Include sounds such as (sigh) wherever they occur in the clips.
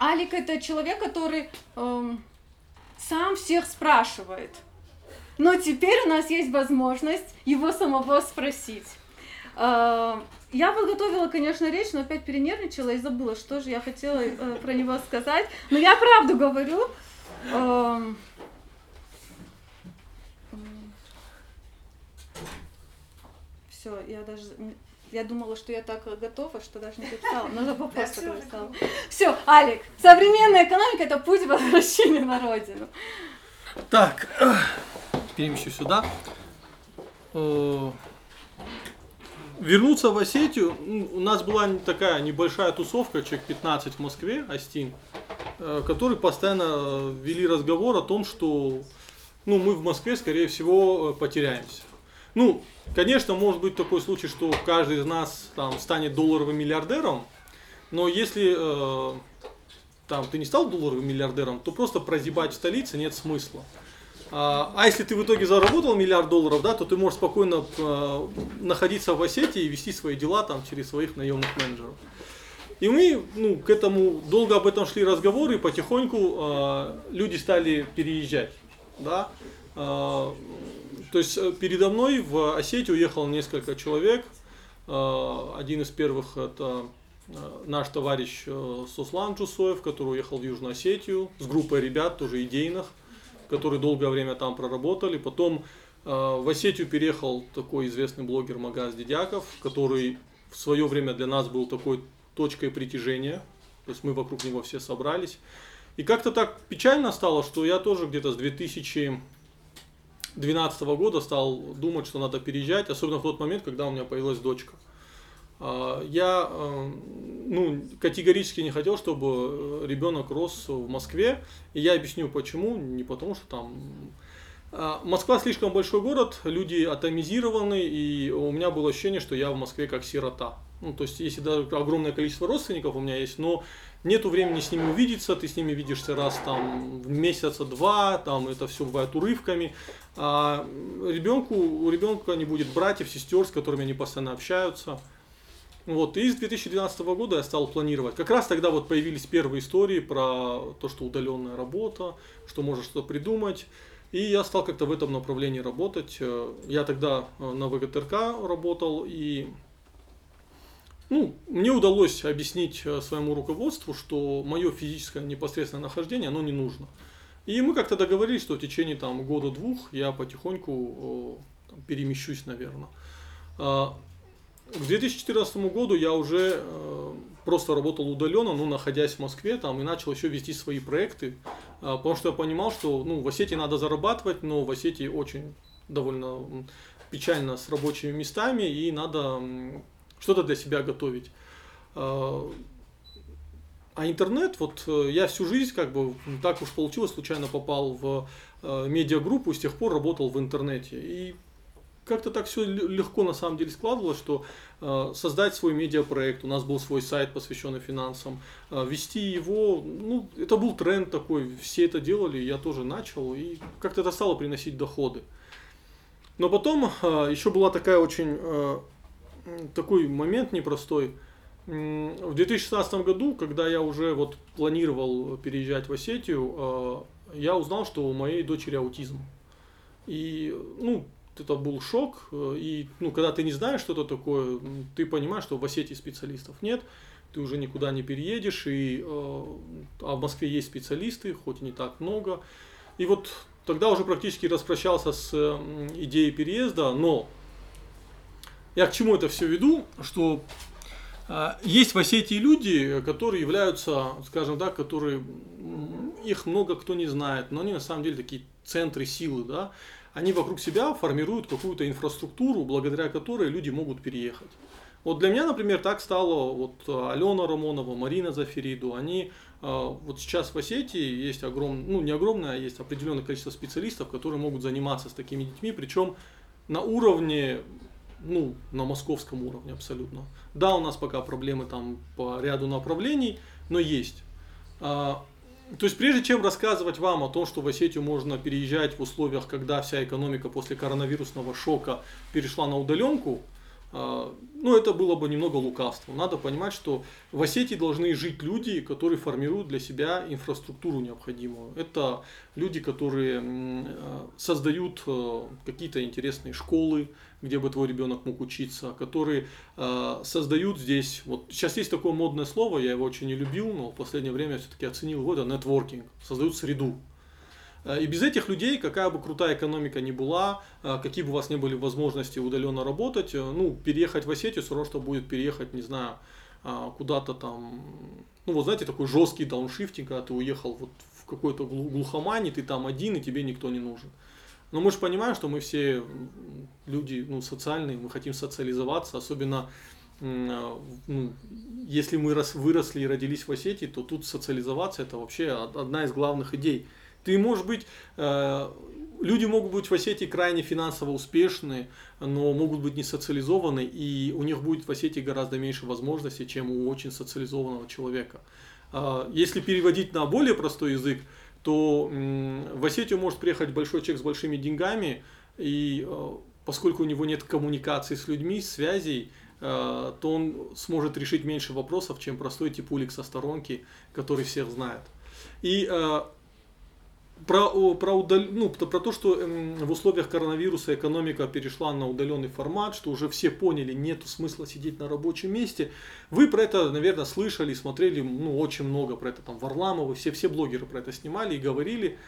Алик это человек, который эм, сам всех спрашивает. Но теперь у нас есть возможность его самого спросить. Э, я подготовила, конечно, речь, но опять перенервничала и забыла, что же я хотела э, про него сказать. Но я правду говорю. Э, все, я даже я думала, что я так готова, что даже не написала. Нужно вопрос написала. Все, Алик, современная экономика это путь возвращения на родину. Так, перемещу сюда. Э, вернуться в Осетию, у нас была такая небольшая тусовка, человек 15 в Москве, Астин, э, которые постоянно вели разговор о том, что ну, мы в Москве, скорее всего, потеряемся. Ну, конечно, может быть такой случай, что каждый из нас там станет долларовым миллиардером, но если э, там ты не стал долларовым миллиардером, то просто прозябать в столице нет смысла. А, а если ты в итоге заработал миллиард долларов, да, то ты можешь спокойно э, находиться в Осетии и вести свои дела там через своих наемных менеджеров. И мы ну, к этому долго об этом шли разговоры, и потихоньку э, люди стали переезжать. Да? Э, то есть э, передо мной в Осетию уехало несколько человек. Э, один из первых это э, наш товарищ Суслан Джусоев, который уехал в Южную Осетию с группой ребят, тоже идейных, которые долгое время там проработали. Потом в Осетию переехал такой известный блогер Магаз Дедяков, который в свое время для нас был такой точкой притяжения. То есть мы вокруг него все собрались. И как-то так печально стало, что я тоже где-то с 2000 2012 года стал думать, что надо переезжать, особенно в тот момент, когда у меня появилась дочка. А, я э, ну, категорически не хотел, чтобы ребенок рос в Москве, и я объясню почему, не потому что там... А, Москва слишком большой город, люди атомизированы, и у меня было ощущение, что я в Москве как сирота. Ну, то есть, если даже огромное количество родственников у меня есть, но нету времени с ними увидеться, ты с ними видишься раз там в месяца два, там это все бывает урывками. А ребенку, у ребенка не будет братьев, сестер, с которыми они постоянно общаются. Вот, и с 2012 года я стал планировать. Как раз тогда вот появились первые истории про то, что удаленная работа, что можно что-то придумать. И я стал как-то в этом направлении работать. Я тогда на ВГТРК работал, и ну, мне удалось объяснить своему руководству, что мое физическое непосредственное нахождение, оно не нужно. И мы как-то договорились, что в течение там года-двух я потихоньку там, перемещусь, наверное. А, к 2014 году я уже э, просто работал удаленно, ну, находясь в Москве, там, и начал еще вести свои проекты, э, потому что я понимал, что, ну, в Осетии надо зарабатывать, но в Осетии очень довольно печально с рабочими местами, и надо что-то для себя готовить. А, а интернет, вот э, я всю жизнь, как бы, так уж получилось, случайно попал в э, медиагруппу, с тех пор работал в интернете. И как-то так все легко на самом деле складывалось, что э, создать свой медиапроект, у нас был свой сайт, посвященный финансам, э, вести его, ну, это был тренд такой, все это делали, я тоже начал, и как-то это стало приносить доходы. Но потом э, еще была такая очень, э, такой момент непростой, в 2016 году, когда я уже вот планировал переезжать в Осетию, э, я узнал, что у моей дочери аутизм. И, ну, это был шок. Э, и, ну, когда ты не знаешь, что это такое, ты понимаешь, что в Осетии специалистов нет, ты уже никуда не переедешь, и, э, а в Москве есть специалисты, хоть и не так много. И вот тогда уже практически распрощался с идеей переезда, но я к чему это все веду, что а, есть в Осетии люди, которые являются, скажем так, которые, их много кто не знает, но они на самом деле такие центры силы, да, они вокруг себя формируют какую-то инфраструктуру, благодаря которой люди могут переехать. Вот для меня, например, так стало вот Алена Рамонова, Марина Зафериду. Они а, вот сейчас в Осетии есть огромное, ну не огромное, а есть определенное количество специалистов, которые могут заниматься с такими детьми, причем на уровне ну, на московском уровне абсолютно. Да, у нас пока проблемы там по ряду направлений, но есть. А, то есть прежде чем рассказывать вам о том, что в Осетию можно переезжать в условиях, когда вся экономика после коронавирусного шока перешла на удаленку, а, ну, это было бы немного лукавством. Надо понимать, что в Осетии должны жить люди, которые формируют для себя инфраструктуру необходимую. Это люди, которые а, создают а, какие-то интересные школы, где бы твой ребенок мог учиться, которые создают здесь, вот сейчас есть такое модное слово, я его очень не любил, но в последнее время все-таки оценил его, это нетворкинг, создают среду. Э, и без этих людей, какая бы крутая экономика ни была, э, какие бы у вас не были возможности удаленно работать, э, ну, переехать в Осетию все равно, что будет переехать, не знаю, куда-то там, ну, вот знаете, такой жесткий дауншифтинг, когда ты уехал вот в какой-то глухомане, ты там один, и тебе никто не нужен. Но мы же понимаем, что мы все люди ну, социальные, мы хотим социализоваться, особенно ну, если мы выросли и родились в Осетии, то тут социализоваться это вообще одна из главных идей – ты, может быть, э, люди могут быть в Осетии крайне финансово успешны, но могут быть не социализованы, и у них будет в Осетии гораздо меньше возможностей, чем у очень социализованного человека. А, если переводить на более простой язык, то в Осетию может приехать большой человек с большими деньгами, и э, поскольку у него нет коммуникации с людьми, связей, э, то он сможет решить меньше вопросов, чем простой типулик со сторонки, который всех знает. И про, про, удал... ну, про то, что эм, в условиях коронавируса экономика перешла на удаленный формат, что уже все поняли, нет смысла сидеть на рабочем месте. Вы про это, наверное, слышали, смотрели ну, очень много про это. Там Варламовы, все, все блогеры про это снимали и говорили.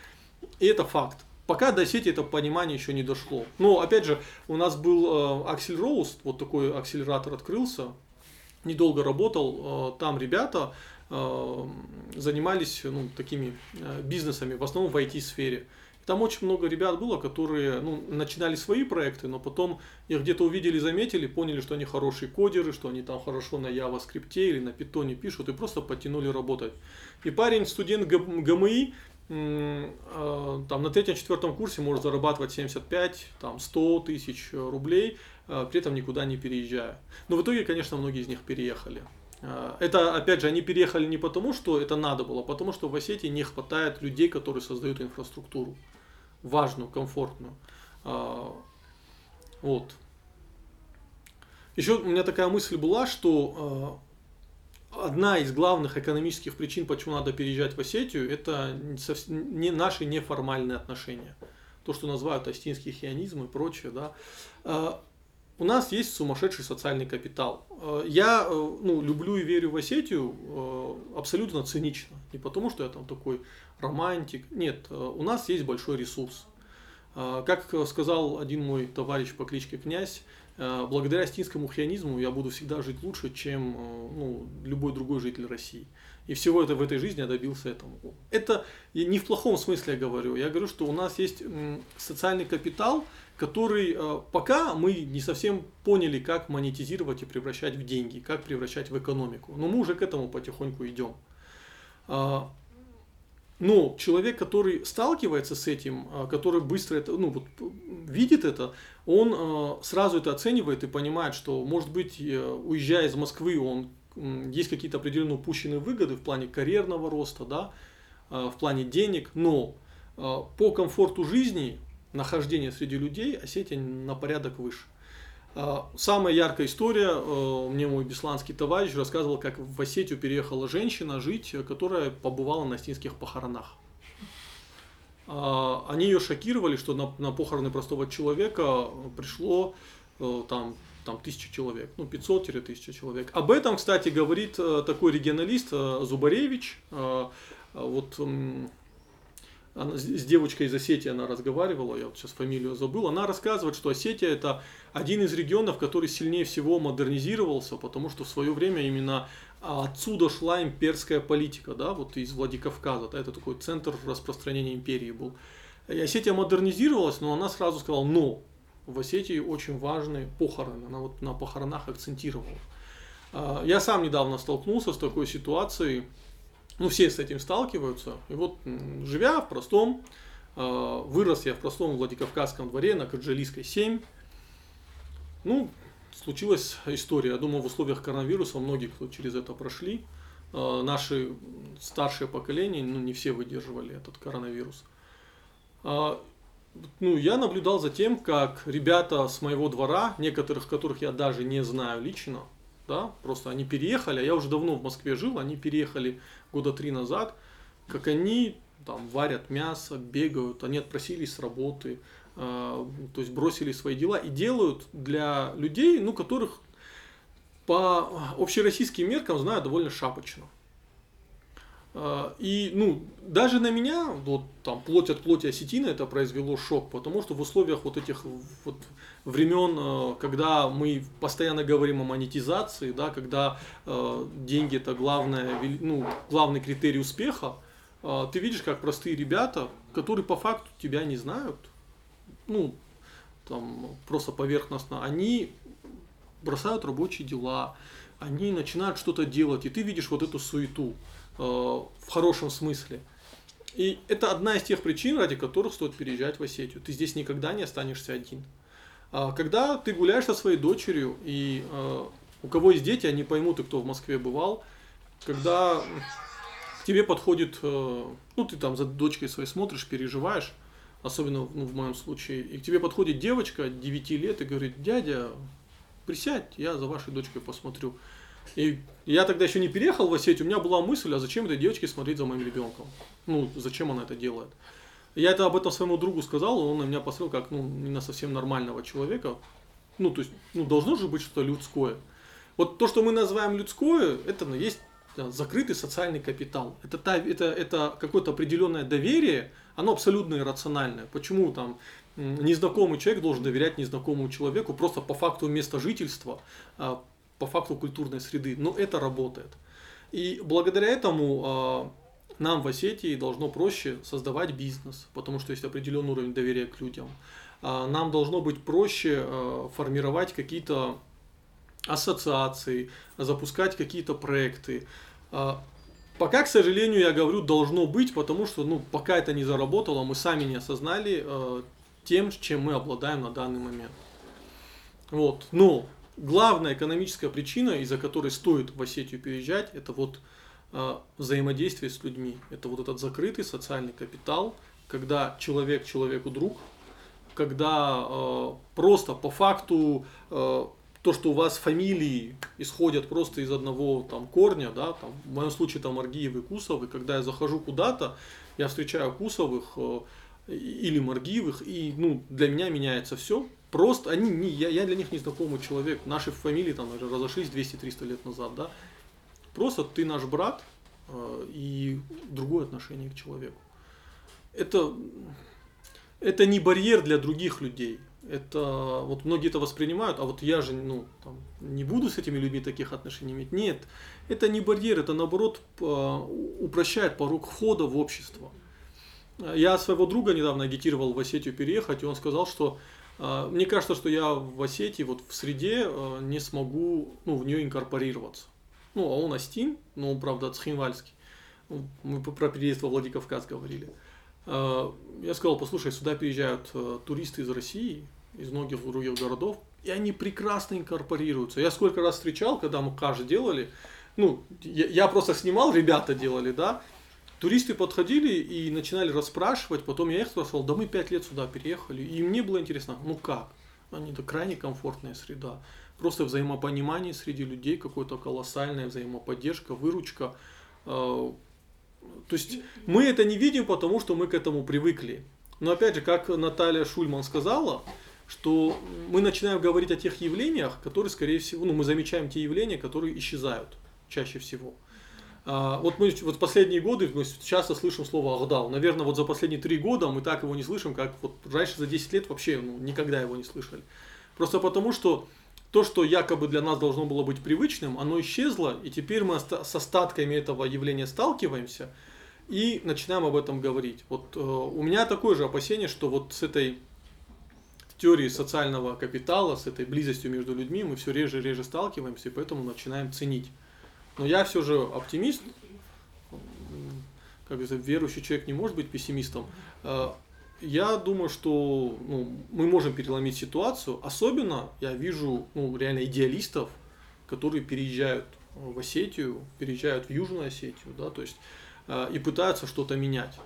И это факт. Пока до сети это понимание еще не дошло. Но опять же, у нас был э, Axel Rose, вот такой акселератор открылся, недолго работал. Э, там ребята Э, занимались ну, такими э, бизнесами, в основном в IT-сфере. Там очень много ребят было, которые ну, начинали свои проекты, но потом их где-то увидели, заметили, поняли, что они хорошие кодеры, что они там хорошо на JavaScript или на Python пишут и просто подтянули работать. И парень, студент ГМИ, э, там на третьем-четвертом курсе может зарабатывать 75, там 100 тысяч рублей, при этом никуда не переезжая. Но в итоге, конечно, многие из них переехали. Это, опять же, они переехали не потому, что это надо было, а потому что в Осетии не хватает людей, которые создают инфраструктуру. Важную, комфортную. Вот. Еще у меня такая мысль была, что одна из главных экономических причин, почему надо переезжать в Осетию, это не наши неформальные отношения. То, что называют остинский хионизм и прочее. Да у нас есть сумасшедший социальный капитал. Э, я э, ну, люблю и верю в Осетию э, абсолютно цинично. Не потому, что я там такой романтик. Нет, у нас есть большой ресурс. Как сказал один мой товарищ по кличке Князь, благодаря стинскому хионизму я буду всегда жить лучше, чем ну, любой другой житель России. И всего это в этой жизни я добился этому. Это не в плохом смысле я говорю. Я говорю, что у нас есть социальный капитал, который э, пока мы не совсем поняли, как монетизировать и превращать в деньги, как превращать в экономику. Но мы уже к этому потихоньку идем. А, но человек, который сталкивается с этим, а, который быстро это, ну, вот, видит это, он э, сразу это оценивает и понимает, что, может быть, э, уезжая из Москвы, он есть какие-то определенные упущенные выгоды в плане карьерного роста, да, в плане денег, но по комфорту жизни нахождения среди людей Осетия на порядок выше. А, самая яркая история, э, мне мой бесланский товарищ рассказывал, как в Осетию переехала женщина жить, которая побывала на осетинских похоронах. А, они ее шокировали, что на, на похороны простого человека пришло э, там, там тысяча человек, ну 500-1000 человек. Об этом, кстати, говорит э, такой регионалист Зубаревич, вот она, с девочкой из Осетии она разговаривала, я вот сейчас фамилию забыл, она рассказывает, что Осетия это один из регионов, который сильнее всего модернизировался, потому что в свое время именно отсюда шла имперская политика, да, вот из Владикавказа, да, это такой центр распространения империи был. И Осетия модернизировалась, но она сразу сказала, но в Осетии очень важны похороны, она вот на похоронах акцентировала. А, я сам недавно столкнулся с такой ситуацией, ну, все с этим сталкиваются. И вот, живя в простом, э, вырос я в простом Владикавказском дворе на Каджилийской 7. Ну, случилась история. Я думаю, в условиях коронавируса многие, кто через это прошли, э, наши старшие поколения, ну, не все выдерживали этот коронавирус. Э, ну, я наблюдал за тем, как ребята с моего двора, некоторых которых я даже не знаю лично, да, просто они переехали, а я уже давно в Москве жил, они переехали года три назад, как они там варят мясо, бегают, они отпросились с работы, э, то есть бросили свои дела и делают для людей, ну, которых по общероссийским меркам знаю довольно шапочно. А, и, ну, даже на меня, вот там, плоть от плоти осетина это произвело шок, потому что в условиях вот этих вот времен, а, когда мы постоянно говорим о монетизации, да, когда э, деньги это главное, ну, главный критерий успеха, э, ты видишь, как простые ребята, которые по факту тебя не знают, ну, там, просто поверхностно, они бросают рабочие дела, они начинают что-то делать, и ты видишь вот эту суету. Э, в хорошем смысле. И это одна из тех причин, ради которых стоит переезжать в Осетию. Ты здесь никогда не останешься один. А когда ты гуляешь со своей дочерью, и э, у кого есть дети, они поймут, и кто в Москве бывал, когда к тебе подходит, э, ну ты там за дочкой своей смотришь, переживаешь, особенно ну, в моем случае, и к тебе подходит девочка 9 лет и говорит, дядя, присядь, я за вашей дочкой посмотрю. И я тогда еще не переехал в Осетию, у меня была мысль, а зачем этой девочке смотреть за моим ребенком? Ну, зачем она это делает? Я это об этом своему другу сказал, он на меня посмотрел как, ну, не на совсем нормального человека. Ну, то есть, ну, должно же быть что-то людское. Вот то, что мы называем людское, это ну, есть закрытый социальный капитал. Это, та, это, это какое-то определенное доверие, оно абсолютно иррациональное. Почему там незнакомый человек должен доверять незнакомому человеку просто по факту места жительства, а, по факту культурной среды, но это работает. И благодаря этому э, нам в Осетии должно проще создавать бизнес, потому что есть определенный уровень доверия к людям. Э, нам должно быть проще э, формировать какие-то ассоциации, запускать какие-то проекты. Пока, к сожалению, я говорю, должно быть, потому что ну, пока это не заработало, мы сами не осознали тем, чем мы обладаем на данный момент. Вот. Но главная экономическая причина, из-за которой стоит в Осетию переезжать, это вот э, взаимодействие с людьми. Это вот этот закрытый социальный капитал, когда человек человеку друг, когда э, просто по факту э, то, что у вас фамилии исходят просто из одного там корня, да, там, в моем случае там Маргиевы и Кусовы, когда я захожу куда-то, я встречаю Кусовых э, или Маргиевых, и ну, для меня меняется все, Просто они не, я, я для них не знакомый человек. Наши фамилии там разошлись 200-300 лет назад, да. Просто ты наш брат э, и другое отношение к человеку. Это, это не барьер для других людей. Это вот многие это воспринимают, а вот я же ну, там, не буду с этими людьми таких отношений иметь. Нет, это не барьер, это наоборот упрощает порог входа в общество. Я своего друга недавно агитировал в Осетию переехать, и он сказал, что мне кажется, что я в Осетии, вот в среде а, не смогу ну, в нее инкорпорироваться. Ну, а он Астин, но он, правда, Цхинвальский. Мы про переезд во Владикавказ говорили. А, я сказал, послушай, сюда приезжают туристы из России, из многих других городов, и они прекрасно инкорпорируются. Я сколько раз встречал, когда мы каш делали, ну, я, я просто снимал, ребята делали, да, туристы подходили и начинали расспрашивать, потом я их спрашивал, да мы пять лет сюда переехали, и мне было интересно, ну как? Они это крайне комфортная среда, просто взаимопонимание среди людей, какое-то колоссальная взаимоподдержка, выручка. А, то есть мы это не видим, потому что мы к этому привыкли. Но опять же, как Наталья Шульман сказала, что мы начинаем говорить о тех явлениях, которые, скорее всего, ну, мы замечаем те явления, которые исчезают чаще всего. А, вот мы вот последние годы мы часто слышим слово Агдал. Наверное, вот за последние три года мы так его не слышим, как вот раньше за 10 лет вообще ну, никогда его не слышали. Просто потому, что то, что якобы для нас должно было быть привычным, оно исчезло, и теперь мы с остатками этого явления сталкиваемся и начинаем об этом говорить. Вот э, у меня такое же опасение, что вот с этой теорией социального капитала, с этой близостью между людьми мы все реже и реже сталкиваемся, и поэтому начинаем ценить но я все же оптимист. Как это, верующий человек не может быть пессимистом. Э, я думаю, что ну, мы можем переломить ситуацию. Особенно я вижу ну, реально идеалистов, которые переезжают в Осетию, переезжают в Южную Осетию, да, то есть э, и пытаются что-то менять.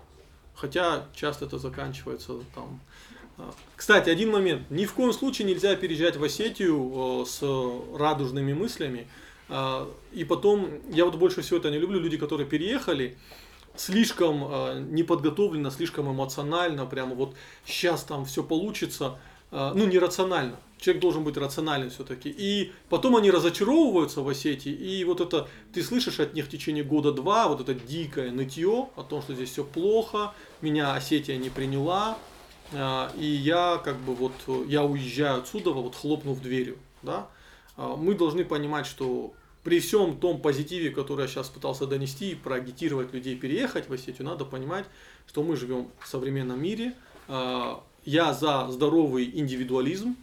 Хотя часто это заканчивается там А, кстати, один момент. Ни в коем случае нельзя переезжать в Осетию с радужными мыслями. А, и потом, я вот больше всего это не люблю, люди, которые переехали, слишком неподготовленно, слишком эмоционально, прямо вот сейчас там все получится, ну, нерационально. Человек должен быть рациональным все-таки. И потом они разочаровываются в Осетии, и вот это, ты слышишь от них в течение года-два, вот это дикое нытье о том, что здесь все плохо, меня Осетия не приняла, а, и я как бы вот, я уезжаю отсюда, вот хлопнув дверью, да. А, мы должны понимать, что при всем том позитиве, который я сейчас пытался донести и проагитировать людей переехать в Осетию, надо понимать, что мы живем в современном мире. А, я за здоровый индивидуализм,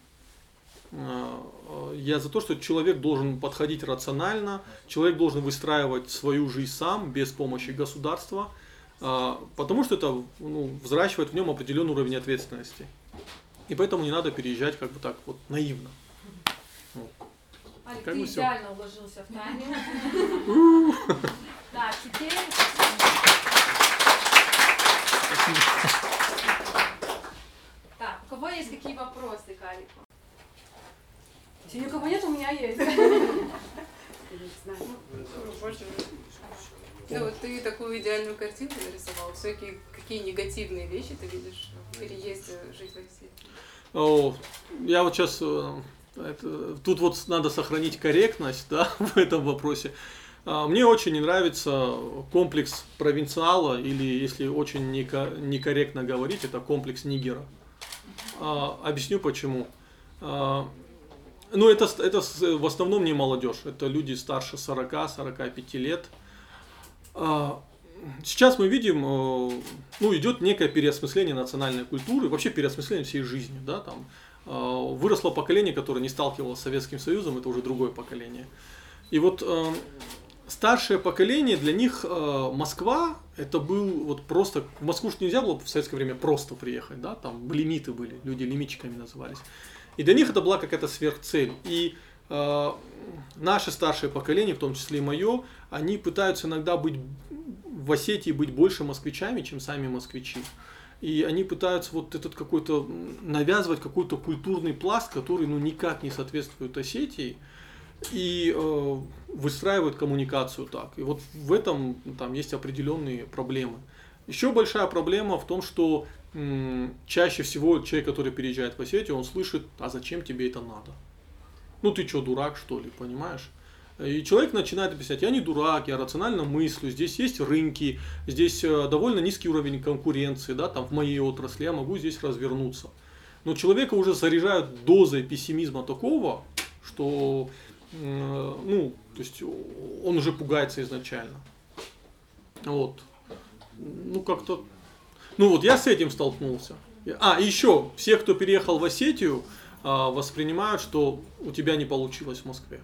Э, я за то, что человек должен подходить рационально, человек должен выстраивать свою жизнь сам, без помощи государства, потому что это ну, взращивает в нем определенный уровень ответственности. И поэтому не надо переезжать как бы так вот наивно. Алик, как ты идеально все. уложился в тайме. (laughs) Да, теперь... Так, у кого есть какие вопросы к Алику? Если никого нет, у меня есть. (laughs) Ну, вот ты такую идеальную картинку нарисовал. Всякие какие негативные вещи ты видишь в переезде жить в России? О, я вот сейчас э, это, тут вот надо сохранить корректность да, (laughs) в этом вопросе. А, мне очень не нравится комплекс провинциала, или если очень некорректно говорить, это комплекс нигера. А, объясню почему. А, ну, это, это в основном не молодежь, это люди старше 40-45 лет. Сейчас мы видим, э, ну, идет некое переосмысление национальной культуры, вообще переосмысление всей жизни, да, там. А, выросло поколение, которое не сталкивалось с Советским Союзом, это уже другое поколение. И вот э, старшее поколение, для них э, Москва, это был вот просто, в Москву же нельзя было в советское время просто приехать, да, там лимиты были, люди лимитчиками назывались. И для них это была какая-то сверхцель. И э, наше старшее поколение, в том числе и мое, они пытаются иногда быть в Осетии быть больше москвичами, чем сами москвичи. И они пытаются вот этот какой-то навязывать какой-то культурный пласт, который ну никак не соответствует Осетии, и э, выстраивают коммуникацию так. И вот в этом там есть определенные проблемы. Еще большая проблема в том, что чаще всего человек, который переезжает в Осетию, он слышит, а зачем тебе это надо? Ну ты что, дурак что ли, понимаешь? И человек начинает объяснять, я не дурак, я рационально мыслю, здесь есть рынки, здесь э, довольно низкий уровень конкуренции, да, там в моей отрасли, я могу здесь развернуться. Но человека уже заряжают дозой пессимизма такого, что, ну, то есть он уже пугается изначально. Вот. Ну, как-то ну вот я с этим столкнулся. А, еще, все, кто переехал в Осетию, а, воспринимают, что у тебя не получилось в Москве.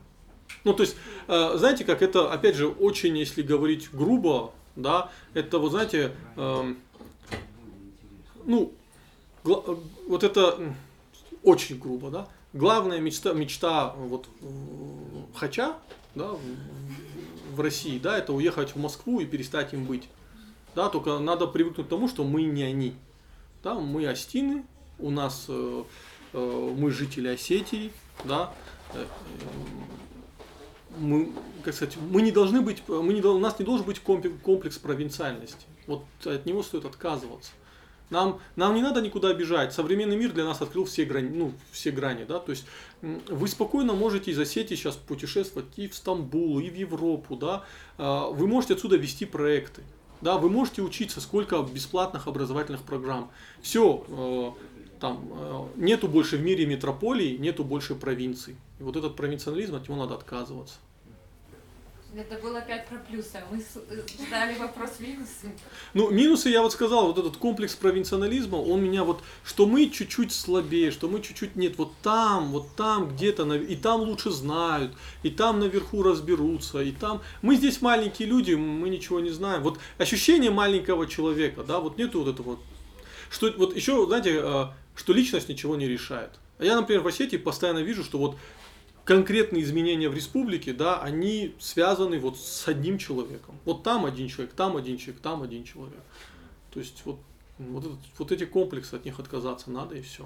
Ну, то есть, а, знаете, как это, опять же, очень, если говорить грубо, да, это, вот знаете, эм, ну, вот это очень грубо, да, главная мечта, мечта вот Хача, да, в России, да, это уехать в Москву и перестать им быть. Да, только надо привыкнуть к тому, что мы не они. Да, мы Остины, у нас э, э, мы жители Осетии, да, э, мы, как сказать, мы не должны быть, мы не, у нас не должен быть комплекс провинциальности. Вот от него стоит отказываться. Нам, нам не надо никуда бежать. Современный мир для нас открыл все грани, ну, все грани, да, то есть вы спокойно можете из Осетии сейчас путешествовать и в Стамбул, и в Европу, да, а, вы можете отсюда вести проекты, да, вы можете учиться, сколько бесплатных образовательных программ. Все, э, там, э, нету больше в мире метрополий, нету больше провинций. И вот этот провинциализм, от него надо отказываться. Это было опять про плюсы, а мы э, ждали вопрос минусы. Ну, минусы, я вот сказал, вот этот комплекс провинциализма, он меня вот, что мы чуть-чуть слабее, что мы чуть-чуть нет, вот там, вот там где-то, и там лучше знают, и там наверху разберутся, и там... Мы здесь маленькие люди, мы ничего не знаем. Вот ощущение маленького человека, да, вот нету вот этого. Что, вот еще, знаете, э, что личность ничего не решает. Я, например, в Осетии постоянно вижу, что вот конкретные изменения в республике, да, они связаны вот с одним человеком. Вот там один человек, там один человек, там один человек. То есть вот Вот, этот, вот эти комплексы, от них отказаться надо и все.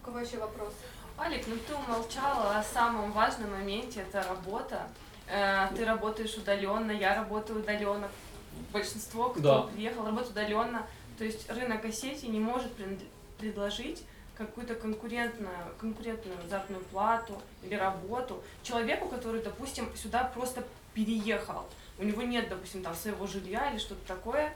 У кого еще вопрос? Алик, ну ты умолчала о самом важном моменте, это работа. Э, ты работаешь удаленно, я работаю удаленно. Большинство, кто Да. приехал, работает удаленно. То есть рынок Осетии не может пред- предложить какую-то конкурентную, конкурентную заработную плату или работу человеку, который, допустим, сюда просто переехал. У него нет, допустим, там своего жилья или что-то такое,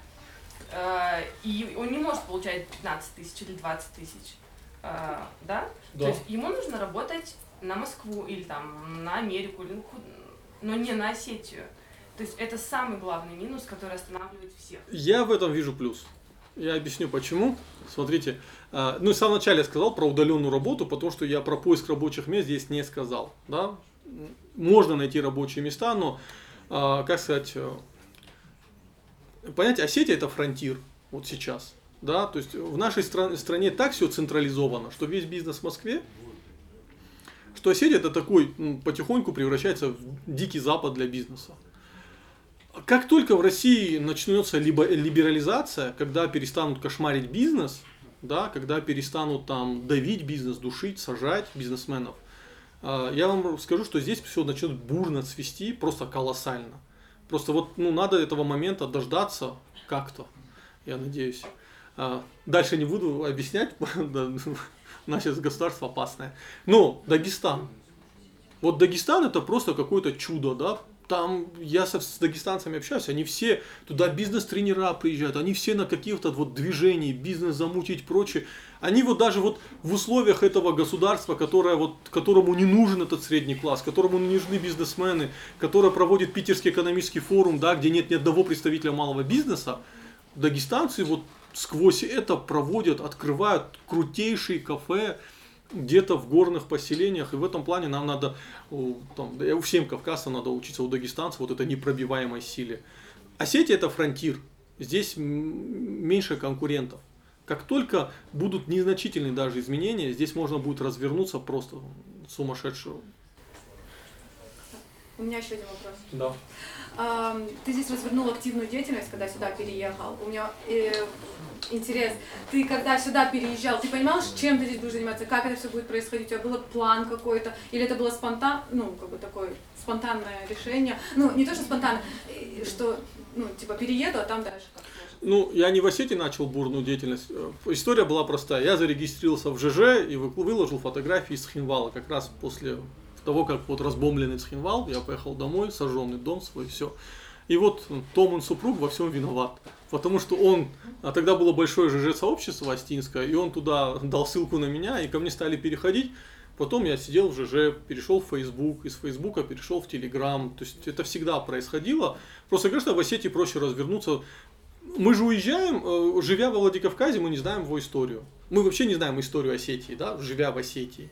э, и он не может получать 15 тысяч или 20 тысяч, э, да? То есть ему нужно работать на Москву или там на Америку, или ну, но не на Осетию. То есть это самый главный минус, который останавливает всех. Я в этом вижу плюс. Я объясню почему. Смотрите, а, ну, в самом начале я сказал про удаленную работу, потому что я про поиск рабочих мест здесь не сказал. Да? Можно найти рабочие места, но, а, как сказать, э, понятие Осетия это фронтир вот сейчас. Да? То есть в нашей стран- стране так все централизовано, что весь бизнес в Москве, что Осетия это такой потихоньку превращается в дикий запад для бизнеса. Как только в России начнется либо либерализация, когда перестанут кошмарить бизнес, да, когда перестанут там давить бизнес, душить, сажать бизнесменов, а, я вам скажу, что здесь все начнет бурно цвести, просто колоссально. Просто вот ну, надо этого момента дождаться как-то, я надеюсь. А, Дальше не буду объяснять, (laughs) (laughs) наше государство опасное. Но Дагестан. Вот Дагестан это просто какое-то чудо, да. Там я со, с дагестанцами общаюсь, они все туда бизнес-тренера приезжают, они все на каких-то вот движений, бизнес замутить прочее. Они вот даже вот в условиях этого государства, которое вот, которому не нужен этот средний класс, которому не нужны бизнесмены, которое проводит Питерский экономический форум, да, где нет ни одного представителя малого бизнеса, дагестанцы вот сквозь это проводят, открывают крутейшие кафе где-то в горных поселениях. И в этом плане нам надо, у, там, у всем кавказцам надо учиться у дагестанцев вот этой непробиваемой силе. Осетия это фронтир. Здесь меньше конкурентов. Как только будут незначительные даже изменения, здесь можно будет развернуться просто сумасшедшую. У меня еще один вопрос. Да. Ты здесь развернул активную деятельность, когда сюда переехал. У меня э, интерес. Ты когда сюда переезжал, ты понимал, чем ты здесь будешь заниматься, как это все будет происходить? У тебя был план какой-то? Или это было спонтан, ну, как бы такое спонтанное решение? Ну, не то, что спонтанно, э, что, ну, типа, перееду, а там дальше как. Ну, я не в Осетии начал бурную деятельность. Э, История была простая. Я зарегистрировался в ЖЖ и вы- выложил фотографии из Хинвала. Как раз после того, как вот разбомбленный Цхинвал, я поехал домой, сожженный дом свой, все. И вот Томан супруг во всем виноват. Потому что он, а тогда было большое ЖЖ-сообщество Остинское, и он туда дал ссылку на меня, и ко мне стали переходить. Потом я сидел в ЖЖ, перешел в Facebook, из Фейсбука перешел в Телеграм. То есть это всегда происходило. Просто, конечно, в Осетии проще развернуться. Мы же уезжаем, э, живя во Владикавказе, мы не знаем его историю. Мы вообще не знаем историю Осетии, да, живя в Осетии.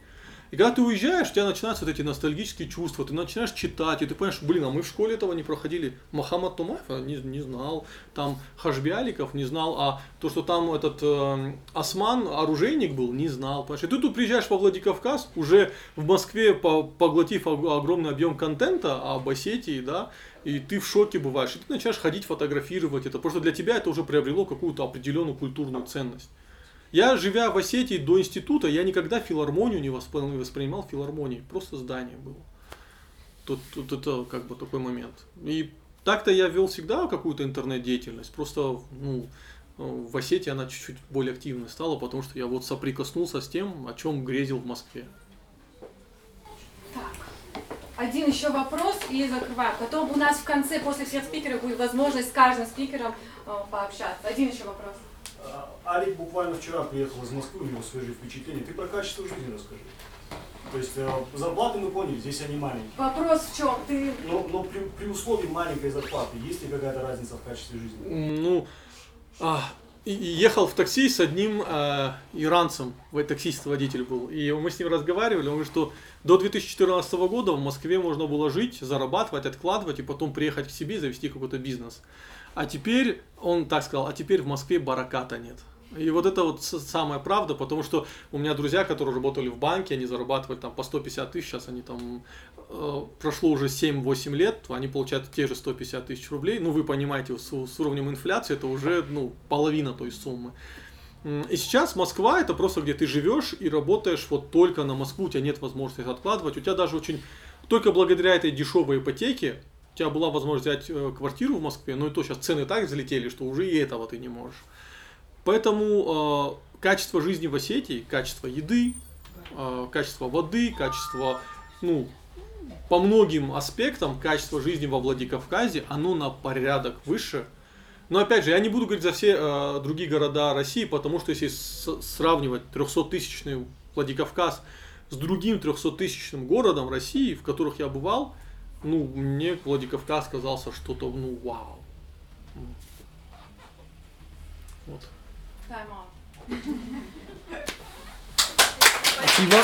И когда ты уезжаешь, у тебя начинаются вот эти ностальгические чувства, ты начинаешь читать, и ты понимаешь, блин, а мы в школе этого не проходили. Махамад Тумаев а, не, не знал, там Хашбиаликов не знал, а то, что там этот э, Осман, оружейник был, не знал. Понимаешь? И ты тут приезжаешь во Владикавказ, уже в Москве по- поглотив ог- огромный объем контента об Осетии, да, и ты в шоке бываешь, и ты начинаешь ходить фотографировать это, потому что для тебя это уже приобрело какую-то определенную культурную ценность. Я, живя в Осетии до института, я никогда филармонию не воспринимал, воспринимал филармонией, просто здание было. Тут, тут это как бы такой момент. И так-то я вел всегда какую-то интернет-деятельность, просто ну, в Осетии она чуть-чуть более активной стала, потому что я вот соприкоснулся с тем, о чем грезил в Москве. Так, один еще вопрос и закрываем. Потом у нас в конце, после всех спикеров, будет возможность с каждым спикером э, пообщаться. Один еще вопрос. Алик буквально вчера приехал из Москвы, у него свежие впечатления. Ты про качество жизни расскажи. То есть э, зарплаты мы поняли, здесь они маленькие. Вопрос в чем? Ты Но, но при, при условии маленькой зарплаты, есть ли какая-то разница в качестве жизни? Ну, а, ехал в такси с одним э, иранцем, в- таксист-водитель был, и мы с ним разговаривали, он говорит, что до 2014 года в Москве можно было жить, зарабатывать, откладывать и потом приехать к себе и завести какой-то бизнес. А теперь, он так сказал, а теперь в Москве бараката нет. И вот это вот самая правда, потому что у меня друзья, которые работали в банке, они зарабатывали там по 150 тысяч, сейчас они там э, прошло уже 7-8 лет, они получают те же 150 тысяч рублей. Ну, вы понимаете, с, с уровнем инфляции это уже ну, половина той суммы. И сейчас Москва это просто где ты живешь и работаешь вот только на Москву, у тебя нет возможности откладывать. У тебя даже очень, только благодаря этой дешевой ипотеке, у тебя была возможность взять э, квартиру в Москве, но и то сейчас цены так взлетели, что уже и этого ты не можешь. Поэтому э, качество жизни в Осетии, качество еды, э, качество воды, качество, ну, по многим аспектам качество жизни во Владикавказе, оно на порядок выше. Но опять же, я не буду говорить за все э, другие города России, потому что если сравнивать 300-тысячный Владикавказ с другим 300-тысячным городом России, в которых я бывал, ну, мне Владикавказ казался что-то, ну, вау. Вот. Тайм-аут. Спасибо.